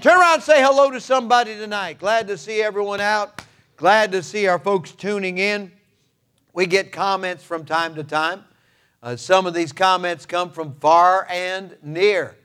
Turn around and say hello to somebody tonight. Glad to see everyone out. Glad to see our folks tuning in. We get comments from time to time. Uh, some of these comments come from far and near.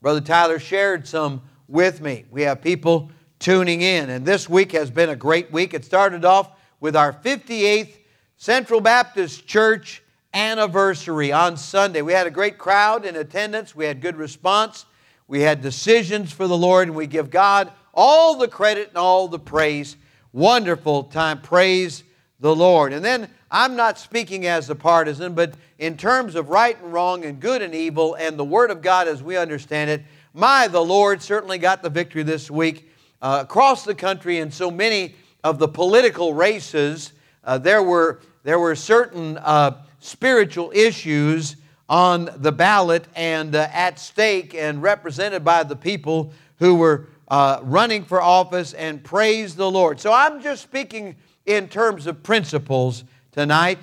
Brother Tyler shared some with me. We have people tuning in, and this week has been a great week. It started off with our 58th Central Baptist Church anniversary on Sunday. We had a great crowd in attendance, we had good response. We had decisions for the Lord, and we give God all the credit and all the praise. Wonderful time. Praise the Lord. And then I'm not speaking as a partisan, but in terms of right and wrong and good and evil and the Word of God as we understand it, my, the Lord certainly got the victory this week uh, across the country in so many of the political races. Uh, there, were, there were certain uh, spiritual issues on the ballot and uh, at stake and represented by the people who were uh, running for office and praise the Lord. So I'm just speaking in terms of principles tonight.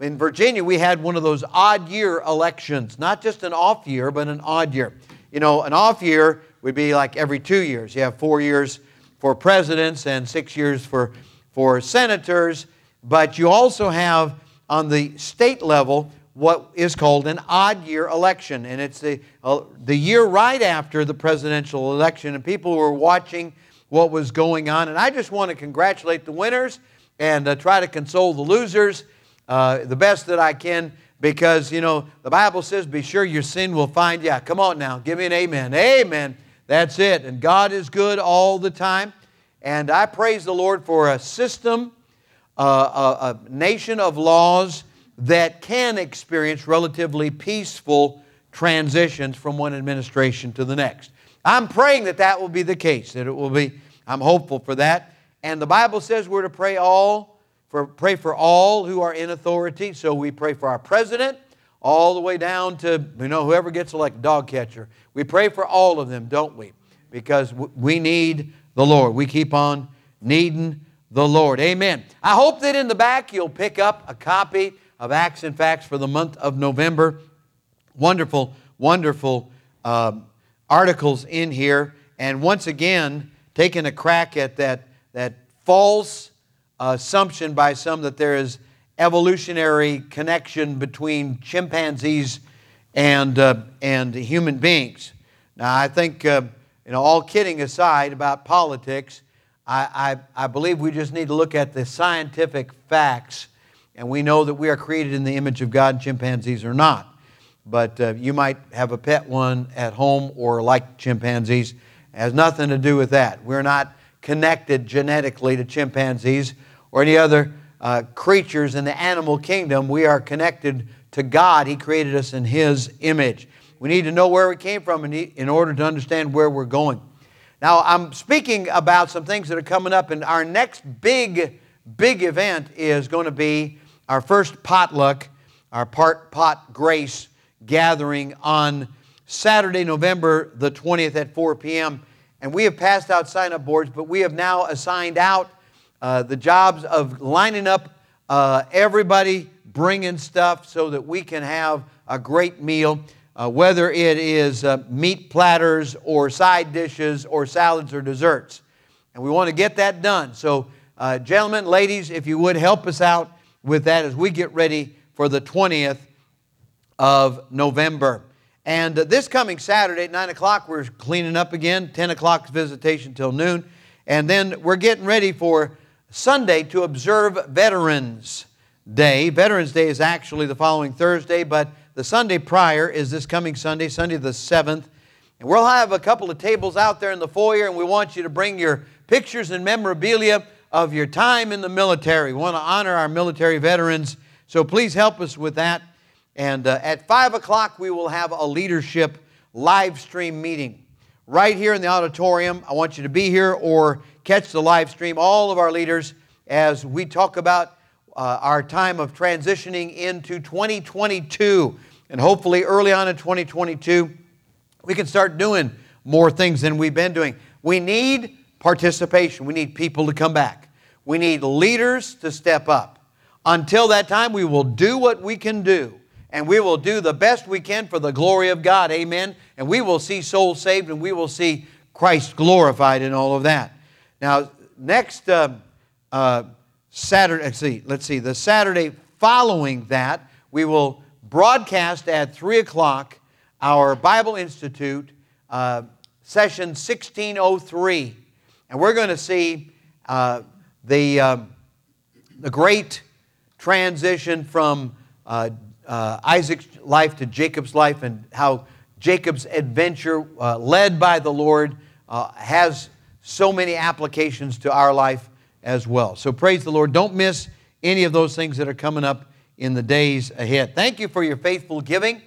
In Virginia, we had one of those odd year elections, not just an off year, but an odd year. You know, an off year would be like every two years. You have four years for presidents and six years for, for senators, but you also have on the state level what is called an odd year election. And it's the, uh, the year right after the presidential election, and people were watching what was going on. And I just want to congratulate the winners and uh, try to console the losers uh, the best that I can because, you know, the Bible says, be sure your sin will find you. Come on now, give me an amen. Amen. That's it. And God is good all the time. And I praise the Lord for a system, uh, a, a nation of laws that can experience relatively peaceful transitions from one administration to the next. I'm praying that that will be the case, that it will be, I'm hopeful for that. And the Bible says we're to pray all, for, pray for all who are in authority. So we pray for our president, all the way down to, you know, whoever gets elected, dog catcher. We pray for all of them, don't we? Because we need the Lord. We keep on needing the Lord. Amen. I hope that in the back you'll pick up a copy of Acts and Facts for the month of November. Wonderful, wonderful uh, articles in here. And once again, taking a crack at that, that false assumption by some that there is evolutionary connection between chimpanzees and, uh, and human beings. Now, I think, uh, you know, all kidding aside about politics, I, I, I believe we just need to look at the scientific facts and we know that we are created in the image of God, chimpanzees are not. But uh, you might have a pet one at home or like chimpanzees. It has nothing to do with that. We're not connected genetically to chimpanzees or any other uh, creatures in the animal kingdom. We are connected to God. He created us in His image. We need to know where we came from in order to understand where we're going. Now, I'm speaking about some things that are coming up, and our next big, big event is going to be our first potluck, our part pot grace gathering on Saturday, November the 20th at 4 p.m. And we have passed out sign up boards, but we have now assigned out uh, the jobs of lining up uh, everybody bringing stuff so that we can have a great meal, uh, whether it is uh, meat platters or side dishes or salads or desserts. And we want to get that done. So, uh, gentlemen, ladies, if you would help us out with that as we get ready for the 20th of November. And uh, this coming Saturday at 9 o'clock, we're cleaning up again, 10 o'clock visitation till noon. And then we're getting ready for Sunday to observe Veterans Day. Veterans Day is actually the following Thursday, but the Sunday prior is this coming Sunday, Sunday the 7th. And we'll have a couple of tables out there in the foyer, and we want you to bring your pictures and memorabilia of your time in the military. We want to honor our military veterans, so please help us with that. And uh, at 5 o'clock, we will have a leadership live stream meeting right here in the auditorium. I want you to be here or catch the live stream, all of our leaders, as we talk about uh, our time of transitioning into 2022. And hopefully, early on in 2022, we can start doing more things than we've been doing. We need participation. We need people to come back. We need leaders to step up. Until that time, we will do what we can do, and we will do the best we can for the glory of God. Amen. And we will see souls saved, and we will see Christ glorified in all of that. Now, next uh, uh, Saturday, let's see, let's see, the Saturday following that, we will broadcast at 3 o'clock our Bible Institute uh, session 1603. And we're going to see uh, the, um, the great transition from uh, uh, Isaac's life to Jacob's life and how Jacob's adventure, uh, led by the Lord, uh, has so many applications to our life as well. So praise the Lord. Don't miss any of those things that are coming up in the days ahead. Thank you for your faithful giving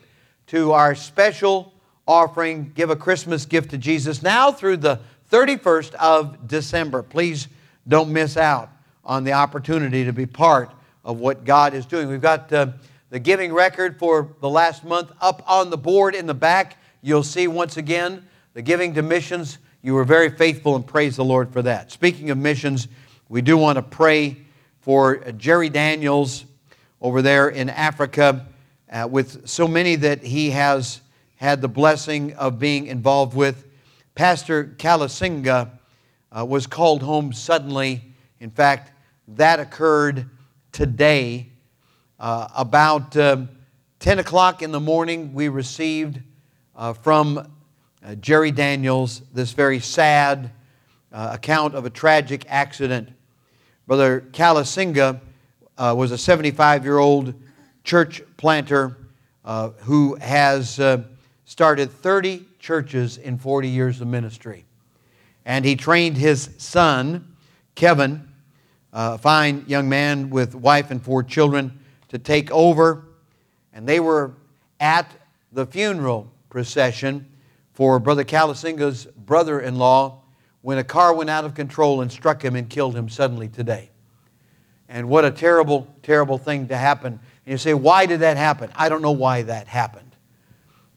to our special offering, Give a Christmas Gift to Jesus, now through the 31st of December. Please don't miss out on the opportunity to be part of what God is doing. We've got uh, the giving record for the last month up on the board in the back. You'll see once again the giving to missions. You were very faithful and praise the Lord for that. Speaking of missions, we do want to pray for Jerry Daniels over there in Africa uh, with so many that he has had the blessing of being involved with. Pastor Kalasinga uh, was called home suddenly. In fact, that occurred today. Uh, about um, 10 o'clock in the morning, we received uh, from uh, Jerry Daniels this very sad uh, account of a tragic accident. Brother Kalasinga was a 75 year old church planter who has started 30 churches in 40 years of ministry. And he trained his son, Kevin, a fine young man with wife and four children, to take over. And they were at the funeral procession for Brother Kalasinga's brother in law when a car went out of control and struck him and killed him suddenly today. And what a terrible, terrible thing to happen. And you say, why did that happen? I don't know why that happened.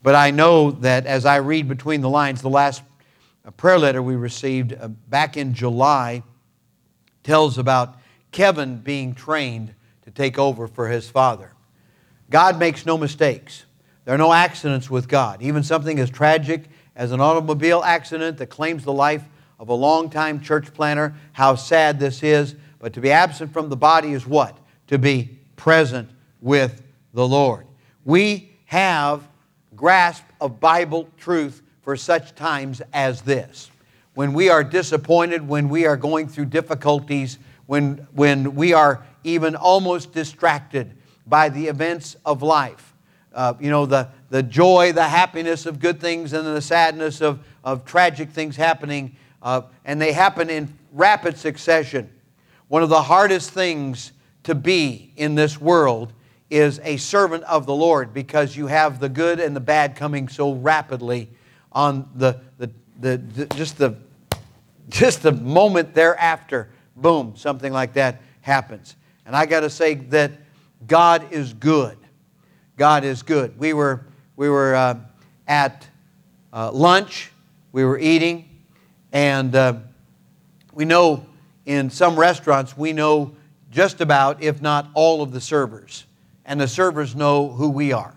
But I know that as I read between the lines, the last uh, prayer letter we received uh, back in July tells about Kevin being trained to take over for his father. God makes no mistakes. There are no accidents with God. Even something as tragic as an automobile accident that claims the life of a longtime church planter, how sad this is. But to be absent from the body is what? To be present with the Lord. We have grasp of Bible truth for such times as this. When we are disappointed, when we are going through difficulties, when, when we are even almost distracted by the events of life. Uh, you know, the, the joy, the happiness of good things, and the sadness of, of tragic things happening, uh, and they happen in rapid succession. One of the hardest things to be in this world is a servant of the Lord because you have the good and the bad coming so rapidly on the, the, the, the just the just the moment thereafter, boom, something like that happens. And I got to say that God is good. God is good. We were, we were uh, at uh, lunch, we were eating, and uh, we know in some restaurants, we know just about, if not all of the servers. And the servers know who we are.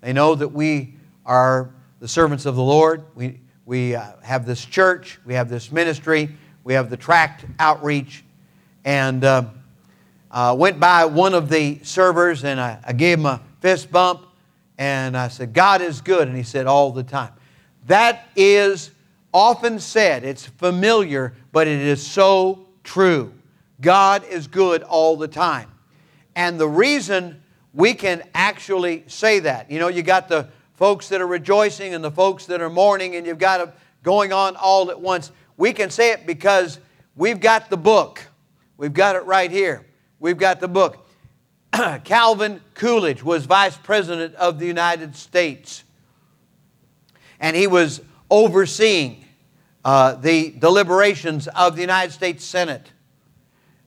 They know that we are the servants of the Lord. We, we uh, have this church, we have this ministry, we have the tract outreach. And uh, uh, went by one of the servers and I, I gave him a fist bump and I said, God is good. And he said, all the time. That is often said, it's familiar, but it is so true. God is good all the time. And the reason we can actually say that, you know, you got the folks that are rejoicing and the folks that are mourning, and you've got it going on all at once. We can say it because we've got the book. We've got it right here. We've got the book. Calvin Coolidge was vice president of the United States, and he was overseeing uh, the deliberations of the United States Senate.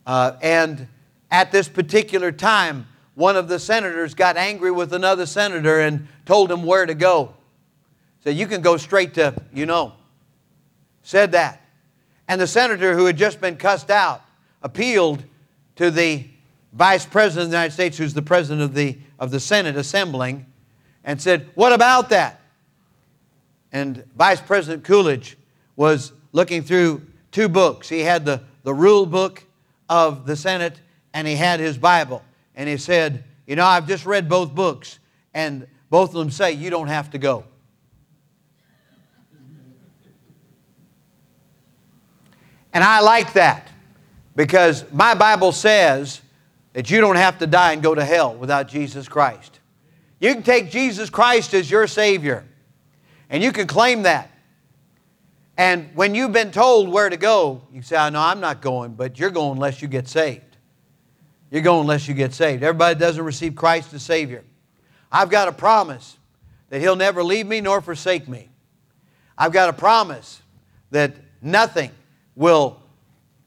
Uh, and at this particular time, one of the senators got angry with another senator and told him where to go. Said, You can go straight to, you know. Said that. And the senator who had just been cussed out appealed to the vice president of the United States, who's the president of the, of the Senate assembling, and said, What about that? And Vice President Coolidge was looking through two books. He had the, the rule book of the Senate and he had his Bible. And he said, You know, I've just read both books, and both of them say you don't have to go. And I like that because my Bible says that you don't have to die and go to hell without Jesus Christ. You can take Jesus Christ as your Savior, and you can claim that. And when you've been told where to go, you say, I know I'm not going, but you're going unless you get saved. You're going unless you get saved. Everybody doesn't receive Christ as Savior. I've got a promise that He'll never leave me nor forsake me. I've got a promise that nothing will,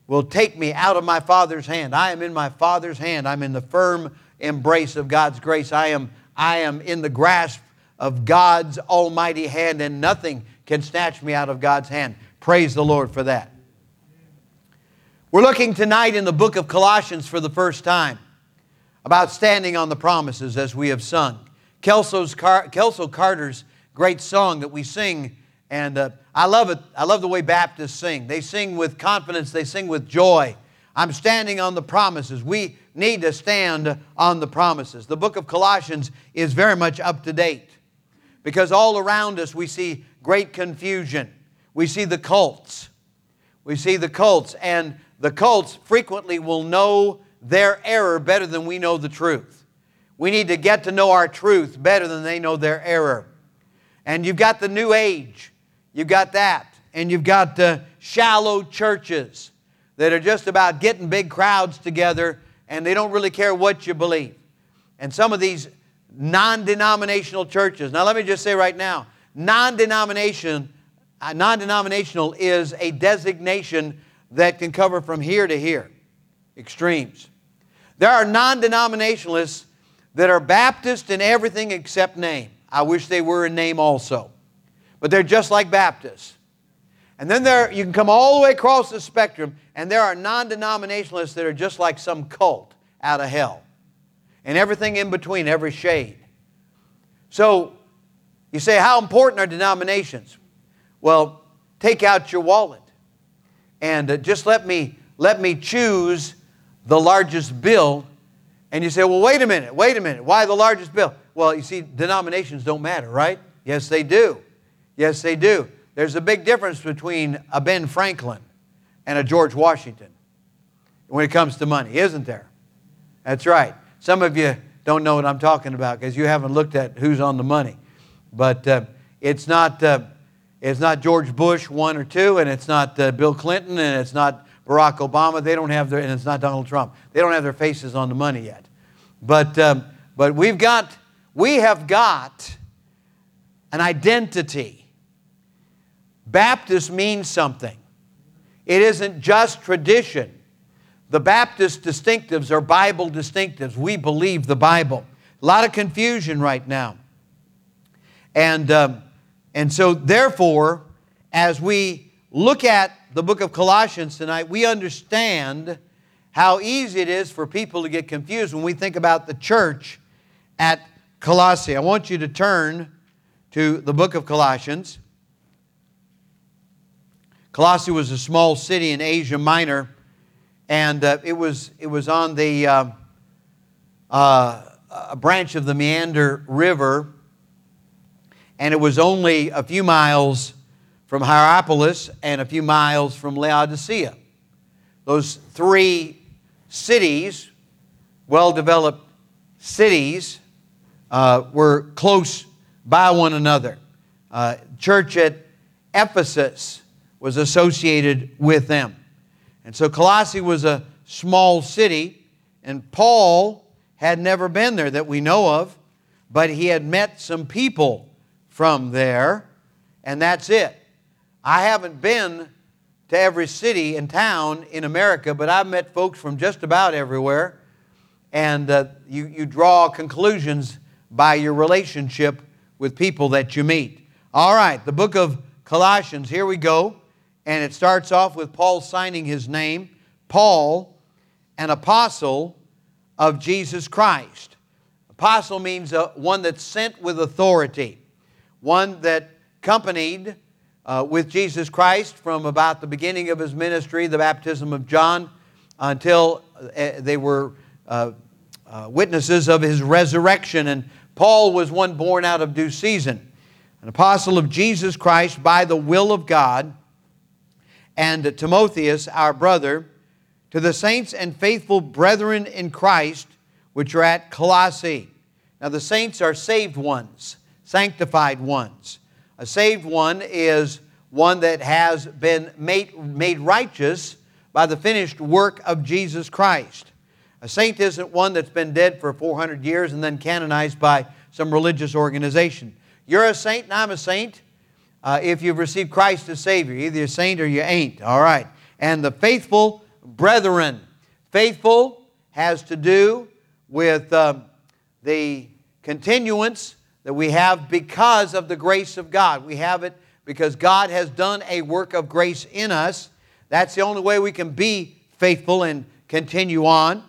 will take me out of my Father's hand. I am in my Father's hand. I'm in the firm embrace of God's grace. I am, I am in the grasp of God's almighty hand, and nothing can snatch me out of God's hand. Praise the Lord for that. We're looking tonight in the book of Colossians for the first time about standing on the promises as we have sung. Kelso's Car- Kelso Carter's great song that we sing and uh, I love it. I love the way Baptists sing. They sing with confidence, they sing with joy. I'm standing on the promises. We need to stand on the promises. The book of Colossians is very much up to date because all around us we see great confusion. We see the cults. We see the cults, and the cults frequently will know their error better than we know the truth. We need to get to know our truth better than they know their error. And you've got the new age You've got that. And you've got the shallow churches that are just about getting big crowds together and they don't really care what you believe. And some of these non denominational churches, now let me just say right now non denomination, uh, non denominational is a designation that can cover from here to here, extremes. There are non denominationalists that are Baptist in everything except name. I wish they were in name also but they're just like Baptists. And then there, you can come all the way across the spectrum, and there are non denominationalists that are just like some cult out of hell. And everything in between, every shade. So, you say, how important are denominations? Well, take out your wallet and uh, just let me, let me choose the largest bill. And you say, well, wait a minute, wait a minute. Why the largest bill? Well, you see, denominations don't matter, right? Yes, they do. Yes, they do. There's a big difference between a Ben Franklin and a George Washington when it comes to money, isn't there? That's right. Some of you don't know what I'm talking about because you haven't looked at who's on the money. But uh, it's, not, uh, it's not George Bush, one or two, and it's not uh, Bill Clinton, and it's not Barack Obama. They don't have their, and it's not Donald Trump. They don't have their faces on the money yet. But, um, but we've got, we have got an identity Baptist means something. It isn't just tradition. The Baptist distinctives are Bible distinctives. We believe the Bible. A lot of confusion right now. And, um, and so, therefore, as we look at the book of Colossians tonight, we understand how easy it is for people to get confused when we think about the church at Colossae. I want you to turn to the book of Colossians. Colossae was a small city in Asia Minor, and uh, it, was, it was on the uh, uh, a branch of the Meander River, and it was only a few miles from Hierapolis and a few miles from Laodicea. Those three cities, well developed cities, uh, were close by one another. Uh, church at Ephesus was associated with them. And so Colossae was a small city, and Paul had never been there that we know of, but he had met some people from there, and that's it. I haven't been to every city and town in America, but I've met folks from just about everywhere, and uh, you, you draw conclusions by your relationship with people that you meet. All right, the book of Colossians, here we go and it starts off with Paul signing his name Paul, an apostle of Jesus Christ. Apostle means uh, one that's sent with authority, one that accompanied uh, with Jesus Christ from about the beginning of his ministry, the baptism of John, until uh, they were uh, uh, witnesses of his resurrection. And Paul was one born out of due season, an apostle of Jesus Christ by the will of God, and Timotheus, our brother, to the saints and faithful brethren in Christ which are at Colossae. Now, the saints are saved ones, sanctified ones. A saved one is one that has been made, made righteous by the finished work of Jesus Christ. A saint isn't one that's been dead for 400 years and then canonized by some religious organization. You're a saint and I'm a saint uh, if you've received Christ as Savior. Either you're a saint or you ain't. All right. And the faithful brethren. Faithful has to do with um, the continuance that we have because of the grace of God. We have it because God has done a work of grace in us. That's the only way we can be faithful and continue on.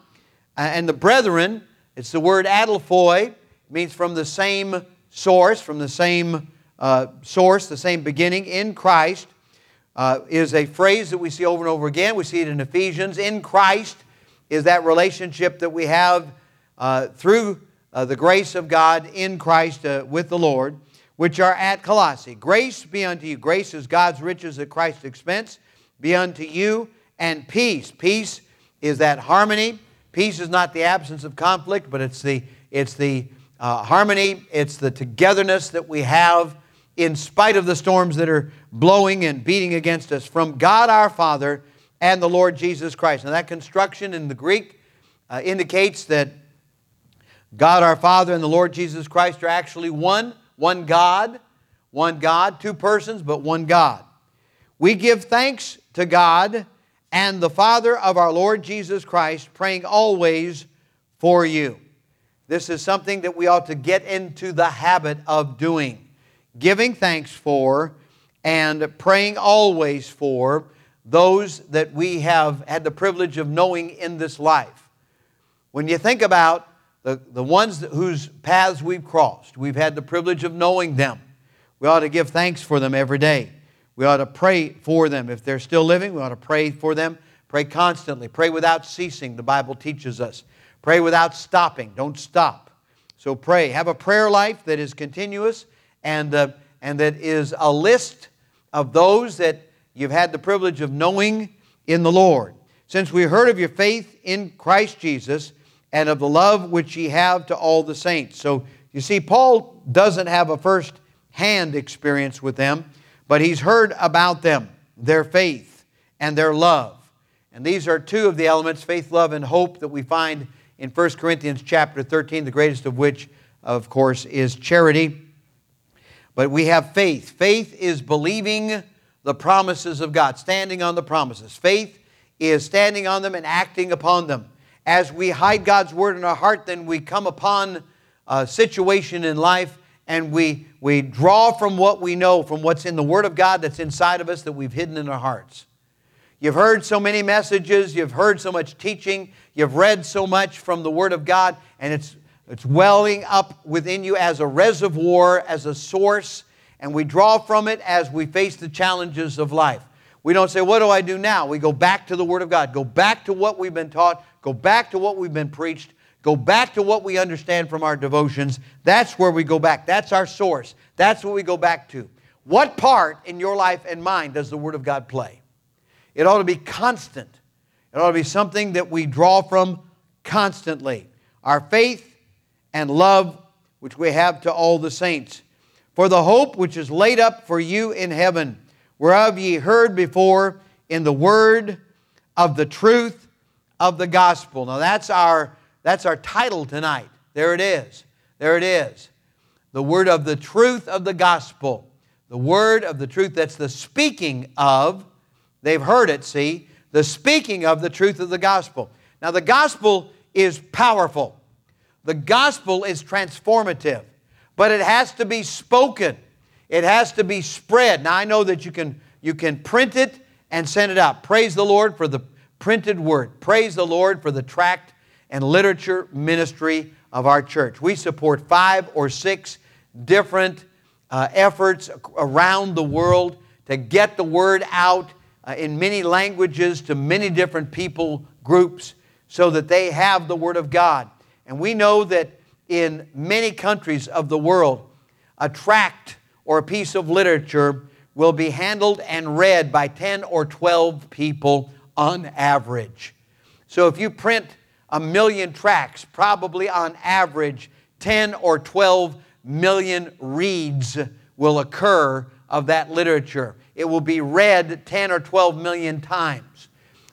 And the brethren, it's the word adelphoi, means from the same source, from the same uh, source, the same beginning in Christ, uh, is a phrase that we see over and over again. We see it in Ephesians. In Christ is that relationship that we have uh, through uh, the grace of God in Christ uh, with the Lord, which are at Colossae. Grace be unto you. Grace is God's riches at Christ's expense. Be unto you and peace. Peace is that harmony. Peace is not the absence of conflict, but it's the, it's the uh, harmony, it's the togetherness that we have in spite of the storms that are blowing and beating against us from God our Father and the Lord Jesus Christ. Now, that construction in the Greek uh, indicates that God our Father and the Lord Jesus Christ are actually one, one God, one God, two persons, but one God. We give thanks to God and the Father of our Lord Jesus Christ, praying always for you. This is something that we ought to get into the habit of doing. Giving thanks for and praying always for those that we have had the privilege of knowing in this life. When you think about the, the ones whose paths we've crossed. We've had the privilege of knowing them. We ought to give thanks for them every day. We ought to pray for them. If they're still living, we ought to pray for them. Pray constantly. Pray without ceasing, the Bible teaches us. Pray without stopping. Don't stop. So pray. Have a prayer life that is continuous and, uh, and that is a list of those that you've had the privilege of knowing in the Lord. Since we heard of your faith in Christ Jesus, and of the love which ye have to all the saints. So you see, Paul doesn't have a first hand experience with them, but he's heard about them, their faith, and their love. And these are two of the elements, faith, love, and hope, that we find in 1 Corinthians chapter 13, the greatest of which, of course, is charity. But we have faith. Faith is believing the promises of God, standing on the promises. Faith is standing on them and acting upon them as we hide God's word in our heart, then we come upon a situation in life and we, we draw from what we know, from what's in the Word of God that's inside of us that we've hidden in our hearts. You've heard so many messages, you've heard so much teaching, you've read so much from the Word of God, and it's, it's welling up within you as a reservoir, as a source, and we draw from it as we face the challenges of life. We don't say, What do I do now? We go back to the Word of God, go back to what we've been taught, Go back to what we've been preached. Go back to what we understand from our devotions. That's where we go back. That's our source. That's what we go back to. What part in your life and mine does the Word of God play? It ought to be constant. It ought to be something that we draw from constantly. Our faith and love which we have to all the saints. For the hope which is laid up for you in heaven, whereof ye heard before in the word of the truth of the gospel. Now that's our that's our title tonight. There it is. There it is. The word of the truth of the gospel. The word of the truth that's the speaking of, they've heard it, see, the speaking of the truth of the gospel. Now the gospel is powerful. The gospel is transformative, but it has to be spoken. It has to be spread. Now I know that you can you can print it and send it out. Praise the Lord for the printed word. Praise the Lord for the tract and literature ministry of our church. We support five or six different uh, efforts around the world to get the word out uh, in many languages to many different people groups so that they have the Word of God. And we know that in many countries of the world, a tract or a piece of literature will be handled and read by 10 or 12 people on average. So if you print a million tracts, probably on average 10 or 12 million reads will occur of that literature. It will be read 10 or 12 million times.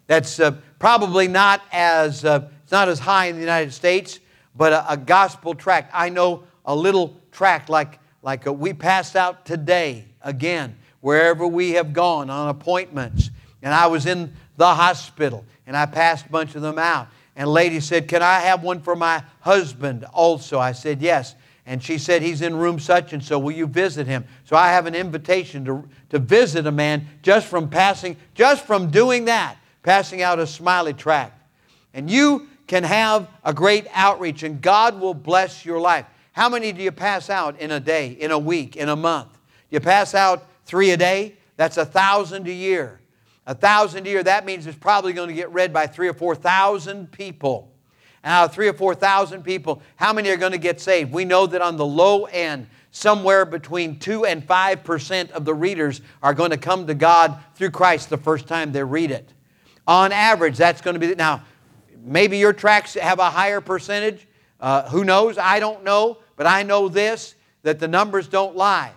That's uh, probably not as, uh, it's not as high in the United States, but a, a gospel tract. I know a little tract like, like a, we passed out today again, wherever we have gone on appointments. And I was in the hospital and I passed a bunch of them out. And lady said, Can I have one for my husband also? I said, Yes. And she said, He's in room such and so. Will you visit him? So I have an invitation to, to visit a man just from passing, just from doing that, passing out a smiley tract. And you can have a great outreach, and God will bless your life. How many do you pass out in a day, in a week, in a month? You pass out three a day? That's a thousand a year. A thousand a year, that means it's probably going to get read by three or four thousand people. And out of three or four thousand people, how many are going to get saved? We know that on the low end, somewhere between 2 and 5% of the readers are going to come to God through Christ the first time they read it. On average, that's going to be. Now, maybe your tracks have a higher percentage. Uh, who knows? I don't know. But I know this that the numbers don't lie.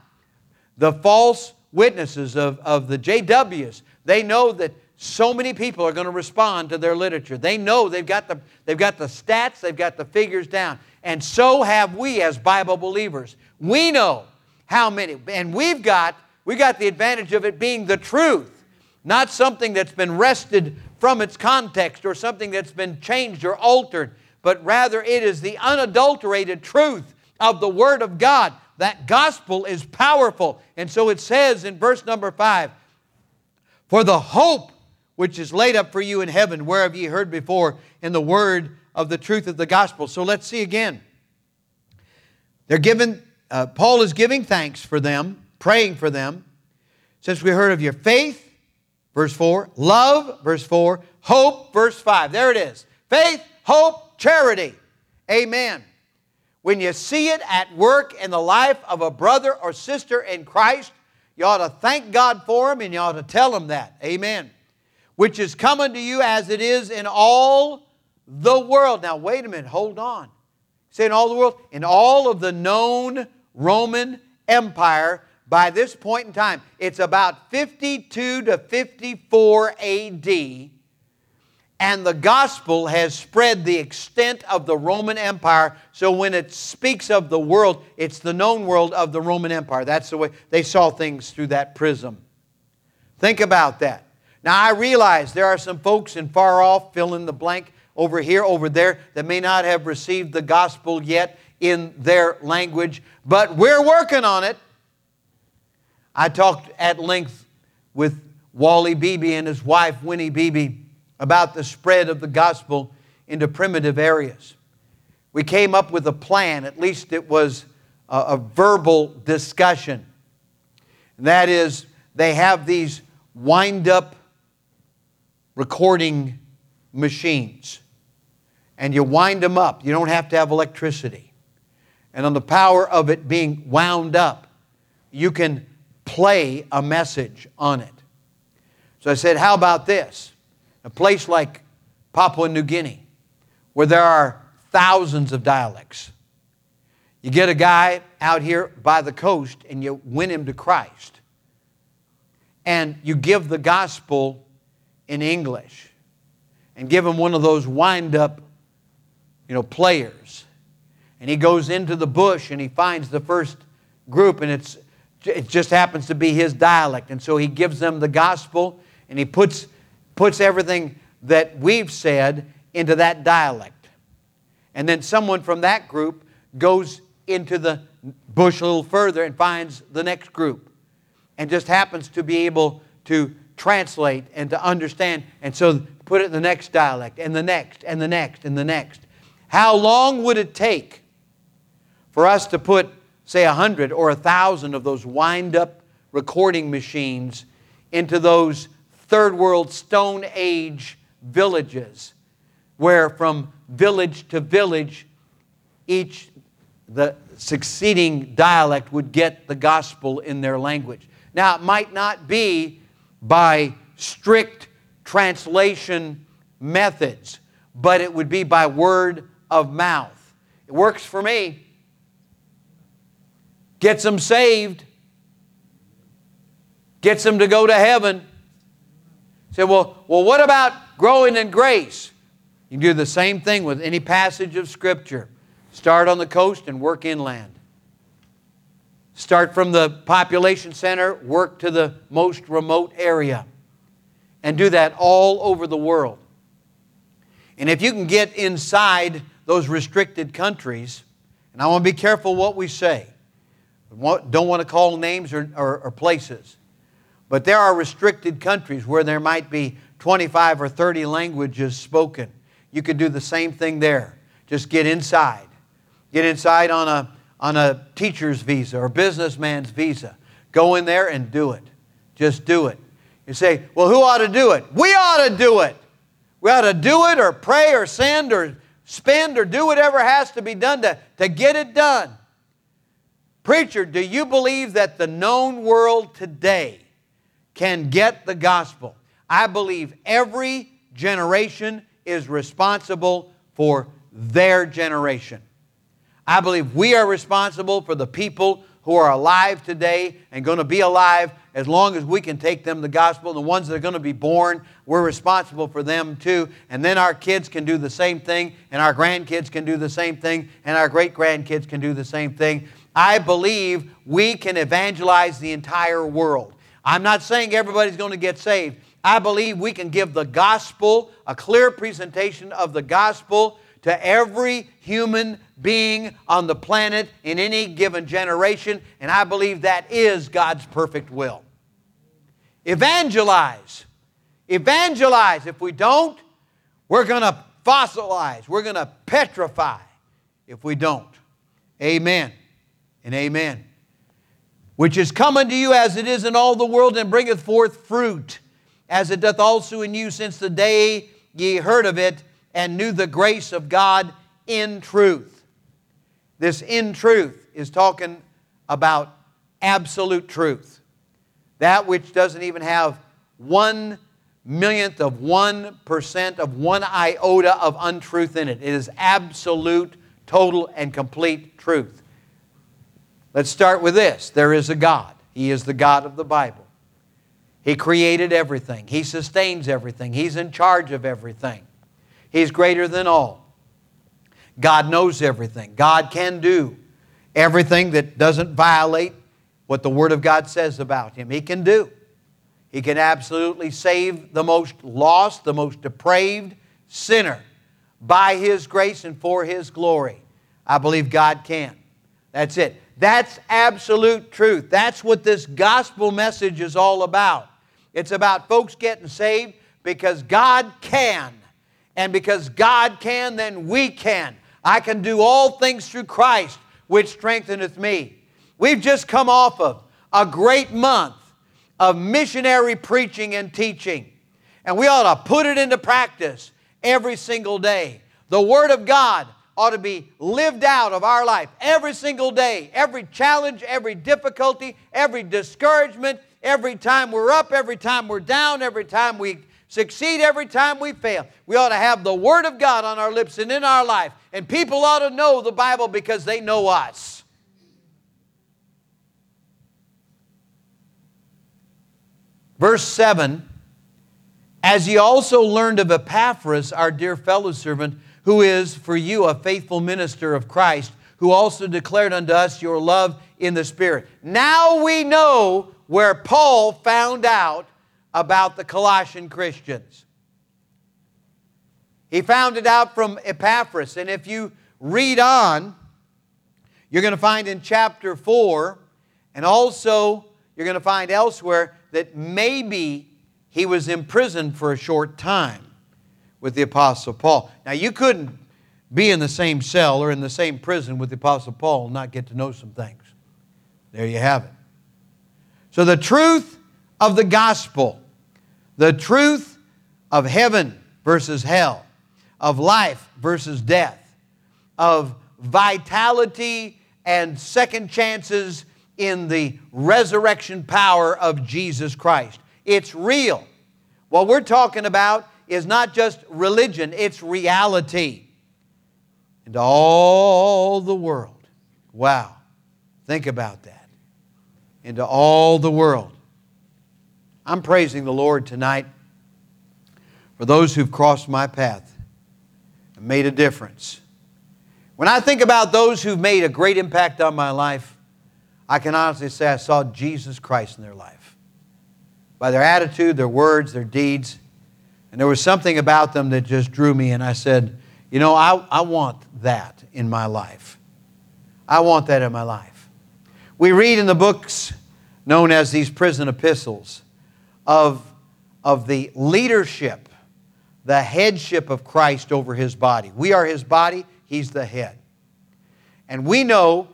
The false witnesses of, of the JWs, they know that so many people are going to respond to their literature. They know they've got, the, they've got the stats, they've got the figures down. And so have we as Bible believers. We know how many, and we've got, we got the advantage of it being the truth, not something that's been wrested from its context or something that's been changed or altered, but rather it is the unadulterated truth of the Word of God. That gospel is powerful. And so it says in verse number five, For the hope which is laid up for you in heaven, where have ye heard before in the word of the truth of the gospel. So let's see again. They're given, uh, Paul is giving thanks for them, praying for them. Since we heard of your faith, verse 4, love, verse 4, hope, verse 5. There it is. Faith, hope, charity. Amen. When you see it at work in the life of a brother or sister in Christ, you ought to thank God for them and you ought to tell them that. Amen which is coming to you as it is in all the world. Now, wait a minute, hold on. Say in all the world, in all of the known Roman Empire by this point in time. It's about 52 to 54 AD, and the gospel has spread the extent of the Roman Empire. So when it speaks of the world, it's the known world of the Roman Empire. That's the way they saw things through that prism. Think about that. Now, I realize there are some folks in far off, fill in the blank, over here, over there, that may not have received the gospel yet in their language, but we're working on it. I talked at length with Wally Beebe and his wife, Winnie Beebe, about the spread of the gospel into primitive areas. We came up with a plan, at least it was a, a verbal discussion. And that is, they have these wind up recording machines. And you wind them up. You don't have to have electricity. And on the power of it being wound up, you can play a message on it. So I said, How about this? A place like Papua New Guinea, where there are thousands of dialects. You get a guy out here by the coast and you win him to Christ. And you give the gospel in English and give him one of those wind up, you know, players. And he goes into the bush and he finds the first group and it's it just happens to be his dialect. And so he gives them the gospel and he puts puts everything that we've said into that dialect. And then someone from that group goes into the bush a little further and finds the next group and just happens to be able to translate and to understand. And so put it in the next dialect, and the next, and the next, and the next. How long would it take for us to put, say, a hundred or a thousand of those wind up recording machines into those third world Stone Age villages, where from village to village, each the succeeding dialect would get the gospel in their language. Now, it might not be by strict translation methods, but it would be by word of mouth. It works for me. Gets them saved, gets them to go to heaven. Say, well, well, what about growing in grace? You can do the same thing with any passage of Scripture. Start on the coast and work inland. Start from the population center, work to the most remote area. And do that all over the world. And if you can get inside those restricted countries, and I want to be careful what we say, don't want to call names or, or, or places, but there are restricted countries where there might be 25 or 30 languages spoken. You could do the same thing there. Just get inside. Get inside on a, on a teacher's visa or businessman's visa. Go in there and do it. Just do it. You say, well, who ought to do it? We ought to do it. We ought to do it or pray or send or spend or do whatever has to be done to, to get it done. Preacher, do you believe that the known world today can get the gospel? I believe every generation is responsible for their generation. I believe we are responsible for the people who are alive today and going to be alive as long as we can take them the gospel. The ones that are going to be born, we're responsible for them too. And then our kids can do the same thing, and our grandkids can do the same thing, and our great grandkids can do the same thing. I believe we can evangelize the entire world. I'm not saying everybody's going to get saved. I believe we can give the gospel, a clear presentation of the gospel to every human being on the planet in any given generation, and I believe that is God's perfect will. Evangelize. Evangelize. If we don't, we're going to fossilize, we're going to petrify if we don't. Amen and amen. Which is come unto you as it is in all the world, and bringeth forth fruit, as it doth also in you since the day ye heard of it and knew the grace of God in truth. This in truth is talking about absolute truth. That which doesn't even have one millionth of one percent of one iota of untruth in it. It is absolute, total, and complete truth. Let's start with this there is a God, He is the God of the Bible. He created everything, He sustains everything, He's in charge of everything. He's greater than all. God knows everything. God can do everything that doesn't violate what the Word of God says about Him. He can do. He can absolutely save the most lost, the most depraved sinner by His grace and for His glory. I believe God can. That's it. That's absolute truth. That's what this gospel message is all about. It's about folks getting saved because God can. And because God can, then we can. I can do all things through Christ, which strengtheneth me. We've just come off of a great month of missionary preaching and teaching. And we ought to put it into practice every single day. The Word of God ought to be lived out of our life every single day. Every challenge, every difficulty, every discouragement, every time we're up, every time we're down, every time we succeed every time we fail. We ought to have the Word of God on our lips and in our life. And people ought to know the Bible because they know us. Verse 7 As ye also learned of Epaphras, our dear fellow servant, who is for you a faithful minister of Christ, who also declared unto us your love in the Spirit. Now we know where Paul found out about the Colossian Christians. He found it out from Epaphras. And if you read on, you're going to find in chapter 4, and also you're going to find elsewhere that maybe he was imprisoned for a short time with the Apostle Paul. Now, you couldn't be in the same cell or in the same prison with the Apostle Paul and not get to know some things. There you have it. So, the truth of the gospel, the truth of heaven versus hell, of life versus death, of vitality and second chances in the resurrection power of Jesus Christ. It's real. What we're talking about is not just religion, it's reality. And all the world. Wow. Think about that. Into all the world. I'm praising the Lord tonight for those who've crossed my path and made a difference. When I think about those who've made a great impact on my life, I can honestly say I saw Jesus Christ in their life. By their attitude, their words, their deeds. And there was something about them that just drew me, and I said, You know, I, I want that in my life. I want that in my life. We read in the books known as these prison epistles of, of the leadership, the headship of Christ over his body. We are his body, he's the head. And we know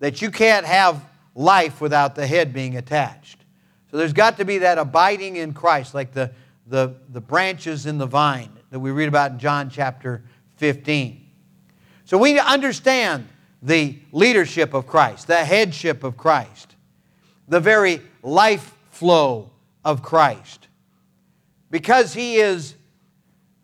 that you can't have life without the head being attached. So there's got to be that abiding in Christ, like the, the, the branches in the vine that we read about in John chapter 15. So we understand the leadership of Christ, the headship of Christ, the very life flow of Christ. Because He is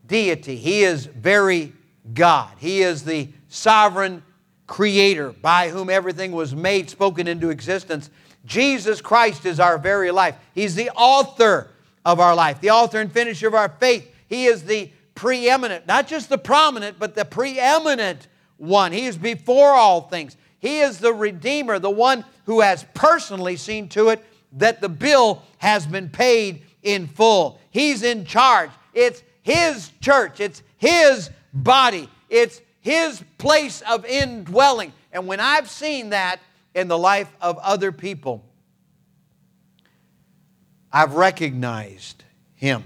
deity, He is very God, He is the sovereign creator by whom everything was made, spoken into existence. Jesus Christ is our very life. He's the author of our life, the author and finisher of our faith. He is the preeminent, not just the prominent, but the preeminent one. He is before all things. He is the Redeemer, the one who has personally seen to it that the bill has been paid in full. He's in charge. It's His church, it's His body, it's His place of indwelling. And when I've seen that in the life of other people, I've recognized Him.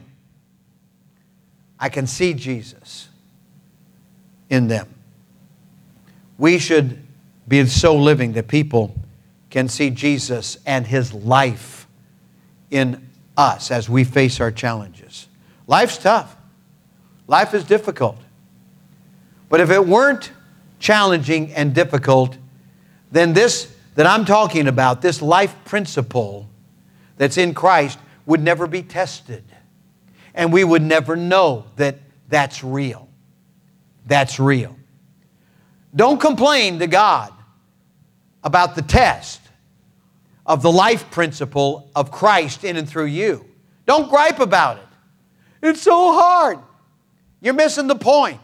I can see Jesus in them. We should be so living that people can see Jesus and His life in us as we face our challenges. Life's tough, life is difficult. But if it weren't challenging and difficult, then this that I'm talking about, this life principle that's in Christ, would never be tested and we would never know that that's real. That's real. Don't complain to God about the test of the life principle of Christ in and through you. Don't gripe about it. It's so hard. You're missing the point.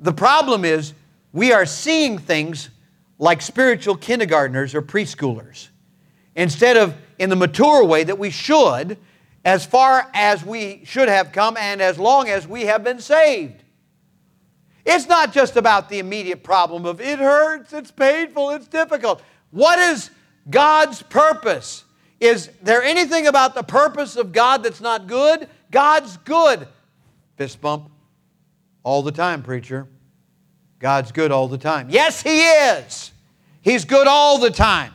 The problem is we are seeing things like spiritual kindergartners or preschoolers instead of in the mature way that we should as far as we should have come and as long as we have been saved. It's not just about the immediate problem of it hurts, it's painful, it's difficult. What is God's purpose? Is there anything about the purpose of God that's not good? God's good. Fist bump. All the time, preacher. God's good all the time. Yes, He is. He's good all the time.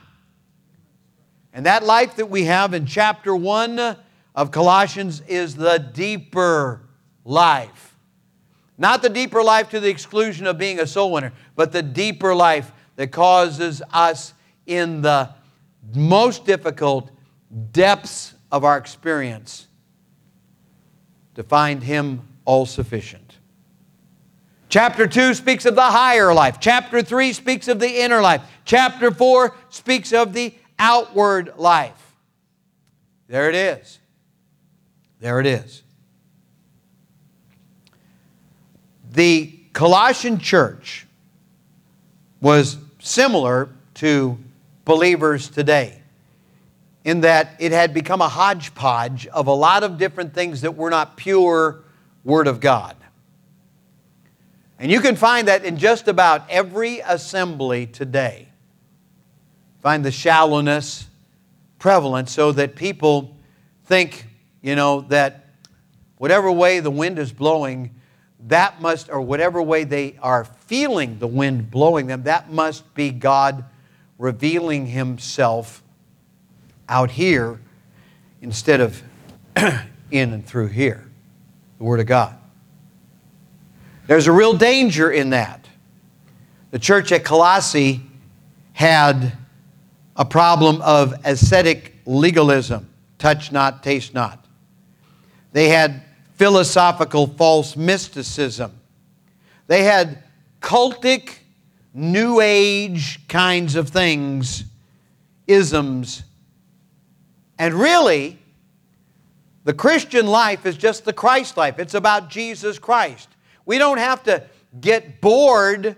And that life that we have in chapter 1 of Colossians is the deeper life. Not the deeper life to the exclusion of being a soul winner, but the deeper life that causes us in the most difficult depths of our experience to find Him all sufficient. Chapter 2 speaks of the higher life. Chapter 3 speaks of the inner life. Chapter 4 speaks of the outward life. There it is. There it is. The Colossian church was similar to believers today in that it had become a hodgepodge of a lot of different things that were not pure Word of God. And you can find that in just about every assembly today. Find the shallowness prevalent so that people think you know, that whatever way the wind is blowing, that must, or whatever way they are feeling the wind blowing them, that must be God revealing Himself out here instead of in and through here, the Word of God. There's a real danger in that. The church at Colossae had a problem of ascetic legalism touch not, taste not. They had philosophical false mysticism. They had cultic, new age kinds of things, isms. And really, the Christian life is just the Christ life. It's about Jesus Christ. We don't have to get bored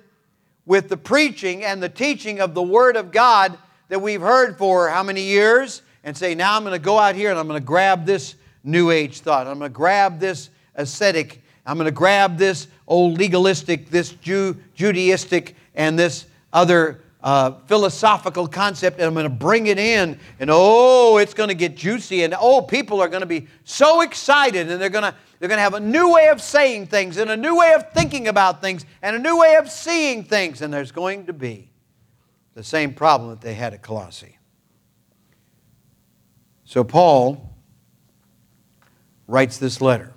with the preaching and the teaching of the Word of God that we've heard for how many years and say, now I'm going to go out here and I'm going to grab this New Age thought. I'm going to grab this ascetic. I'm going to grab this old legalistic, this Jew, Judaistic, and this other uh, philosophical concept, and I'm going to bring it in, and oh, it's going to get juicy, and oh, people are going to be so excited, and they're going to they're going to have a new way of saying things, and a new way of thinking about things, and a new way of seeing things, and there's going to be the same problem that they had at Colossae. So Paul writes this letter.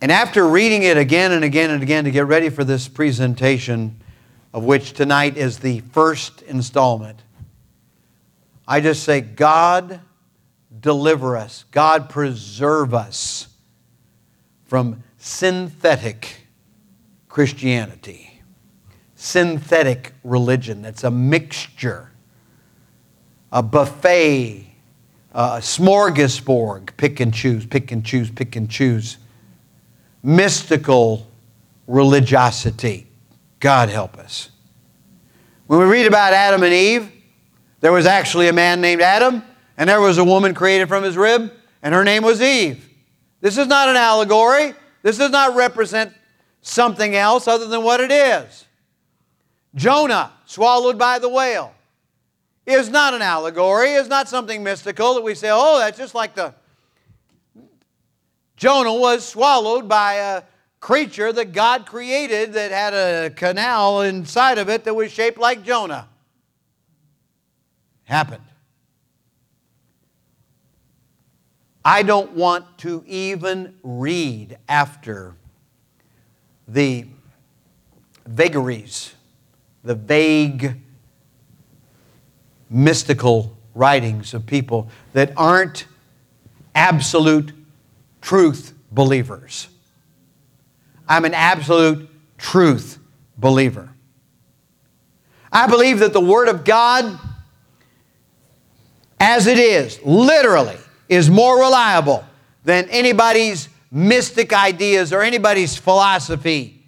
And after reading it again and again and again to get ready for this presentation, of which tonight is the first installment, I just say, God deliver us, God preserve us from synthetic Christianity, synthetic religion that's a mixture, a buffet, a smorgasbord, pick and choose, pick and choose, pick and choose mystical religiosity. God help us. When we read about Adam and Eve, there was actually a man named Adam, and there was a woman created from his rib, and her name was Eve. This is not an allegory. This does not represent something else other than what it is. Jonah, swallowed by the whale, is not an allegory, is not something mystical that we say, oh, that's just like the Jonah was swallowed by a creature that God created that had a canal inside of it that was shaped like Jonah. Happened. I don't want to even read after the vagaries, the vague, mystical writings of people that aren't absolute truth believers. I'm an absolute truth believer. I believe that the Word of God, as it is, literally, is more reliable than anybody's mystic ideas or anybody's philosophy.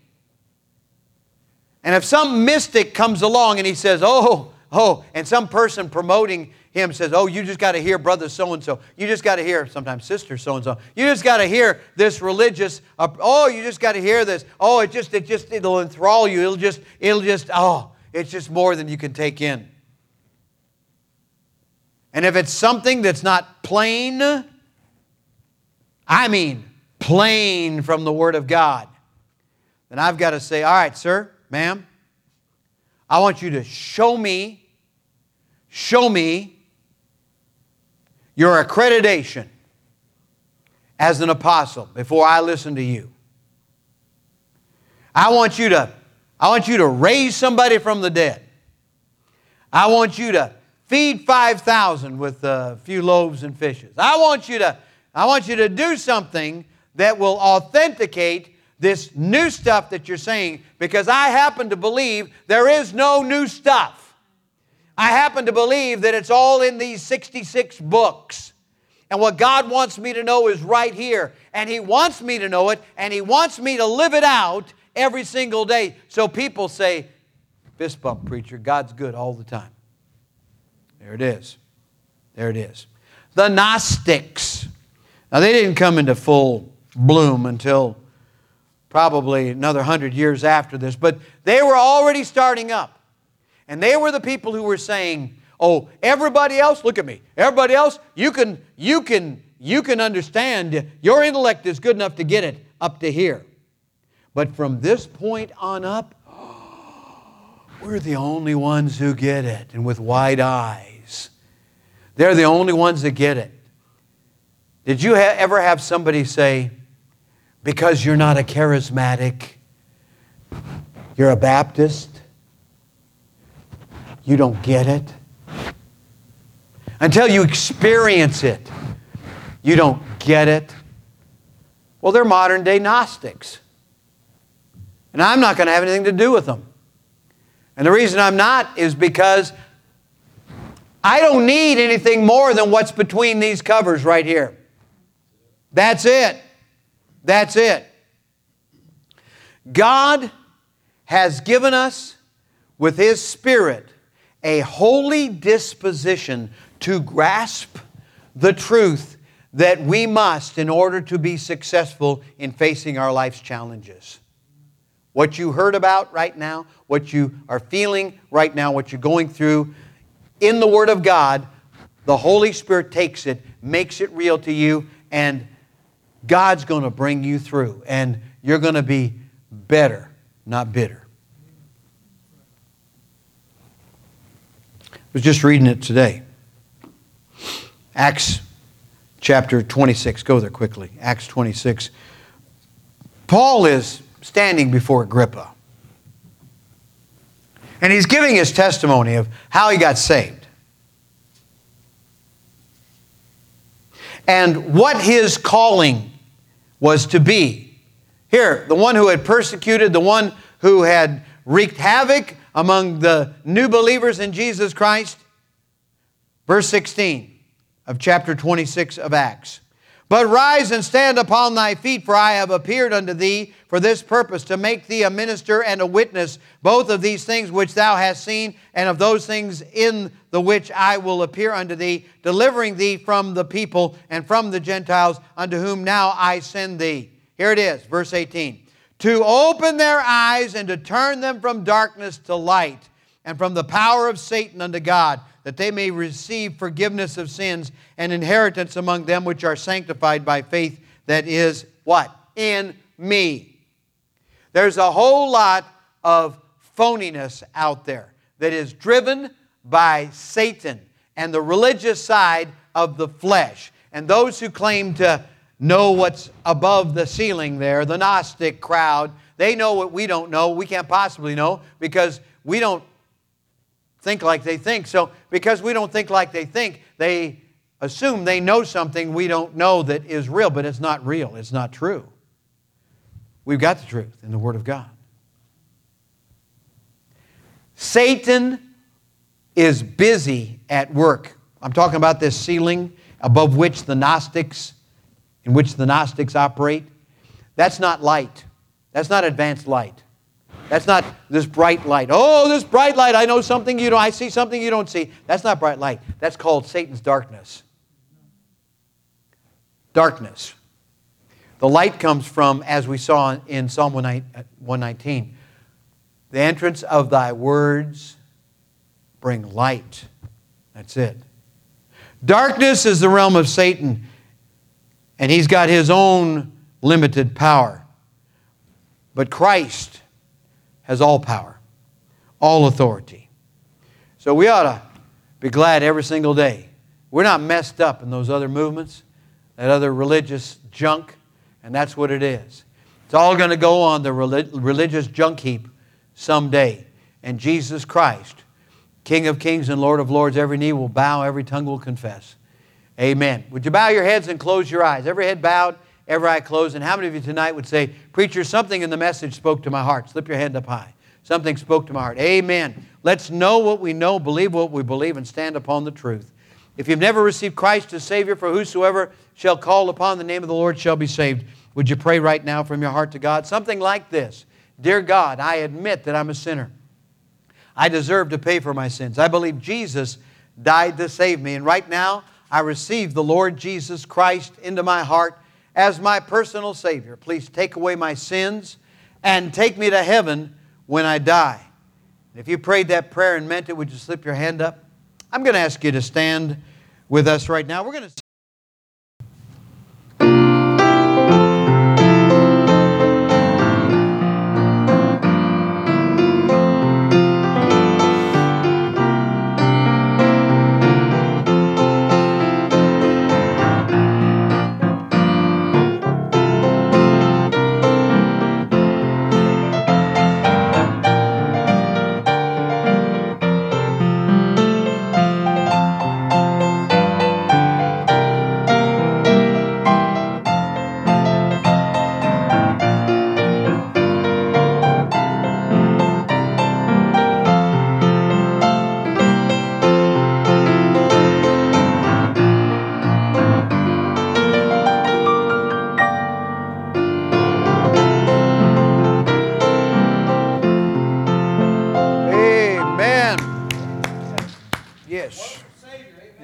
And if some mystic comes along and he says, oh, oh, and some person promoting him says, Oh, you just got to hear brother so and so. You just got to hear, sometimes sister so and so. You just got to hear this religious, uh, oh, you just got to hear this. Oh, it just, it just, it'll enthrall you. It'll just, it'll just, oh, it's just more than you can take in. And if it's something that's not plain, I mean plain from the Word of God, then I've got to say, All right, sir, ma'am, I want you to show me, show me your accreditation as an apostle before I listen to you. I want you to, I want you to raise somebody from the dead. I want you to feed 5,000 with a few loaves and fishes. I want you to, I want you to do something that will authenticate this new stuff that you're saying because I happen to believe there is no new stuff. I happen to believe that it's all in these 66 books. And what God wants me to know is right here. And He wants me to know it, and He wants me to live it out every single day. So people say, fist bump, preacher, God's good all the time. There it is. There it is. The Gnostics. Now, they didn't come into full bloom until probably another hundred years after this, but they were already starting up. And they were the people who were saying, "Oh, everybody else, look at me. Everybody else, you can you can you can understand. Your intellect is good enough to get it up to here. But from this point on up, we're the only ones who get it, and with wide eyes. They're the only ones that get it. Did you ha- ever have somebody say, because you're not a charismatic, you're a Baptist, you don't get it? Until you experience it, you don't get it. Well, they're modern day Gnostics. And I'm not going to have anything to do with them. And the reason I'm not is because I don't need anything more than what's between these covers right here. That's it. That's it. God has given us with His Spirit a holy disposition to grasp the truth that we must in order to be successful in facing our life's challenges. What you heard about right now, what you are feeling right now, what you're going through, in the Word of God, the Holy Spirit takes it, makes it real to you, and God's going to bring you through. And you're going to be better, not bitter. I was just reading it today. Acts chapter 26. Go there quickly. Acts 26. Paul is standing before Agrippa. And he's giving his testimony of how he got saved. And what his calling was to be. Here, the one who had persecuted, the one who had wreaked havoc among the new believers in Jesus Christ. Verse 16 of chapter 26 of Acts. But rise and stand upon thy feet, for I have appeared unto thee for this purpose, to make thee a minister and a witness, both of these things which thou hast seen, and of those things in the which I will appear unto thee, delivering thee from the people and from the Gentiles, unto whom now I send thee. Here it is, verse 18. To open their eyes and to turn them from darkness to light, and from the power of Satan unto God that they may receive forgiveness of sins and inheritance among them which are sanctified by faith that is what? In me. There's a whole lot of phoniness out there that is driven by Satan and the religious side of the flesh. And those who claim to know what's above the ceiling there, the Gnostic crowd, they know what we don't know. We can't possibly know because we don't think like they think. So, because we don't think like they think, they assume they know something we don't know that is real, but it's not real. It's not true. We've got the truth in the Word of God. Satan is busy at work. I'm talking about this ceiling above which the Gnostics, in which the Gnostics operate. That's not light. That's not advanced light. That's not this bright light. Oh, this bright light, I know something you don't, I see something you don't see. That's not bright light. That's called Satan's darkness. Darkness. The light comes from, as we saw in Psalm 119, uh, the entrance of thy words bring light. That's it. Darkness is the realm of Satan, and he's got his own limited power. But Christ has all power, all authority. So we ought to be glad every single day. We're not messed up in those other movements, that other religious junk, and that's what it is. It's all going to go on the religious junk heap someday. And Jesus Christ, King of kings and Lord of lords, every knee will bow, every tongue will confess. Amen. Would you bow your heads and close your eyes? Every head bowed, every eye closed. And how many of you tonight would say, Preacher, something in the message spoke to my heart? Slip your hand up high. Something spoke to my heart. Amen. Let's know what we know, believe what we believe, and stand upon the truth. If you've never received Christ as Savior, for whosoever shall call upon the name of the Lord shall be saved. Would you pray right now from your heart to God? Something like this Dear God, I admit that I'm a sinner. I deserve to pay for my sins. I believe Jesus died to save me. And right now, I receive the Lord Jesus Christ into my heart as my personal Savior. Please take away my sins and take me to heaven when I die. If you prayed that prayer and meant it, would you slip your hand up? I'm going to ask you to stand with us right now. We're going to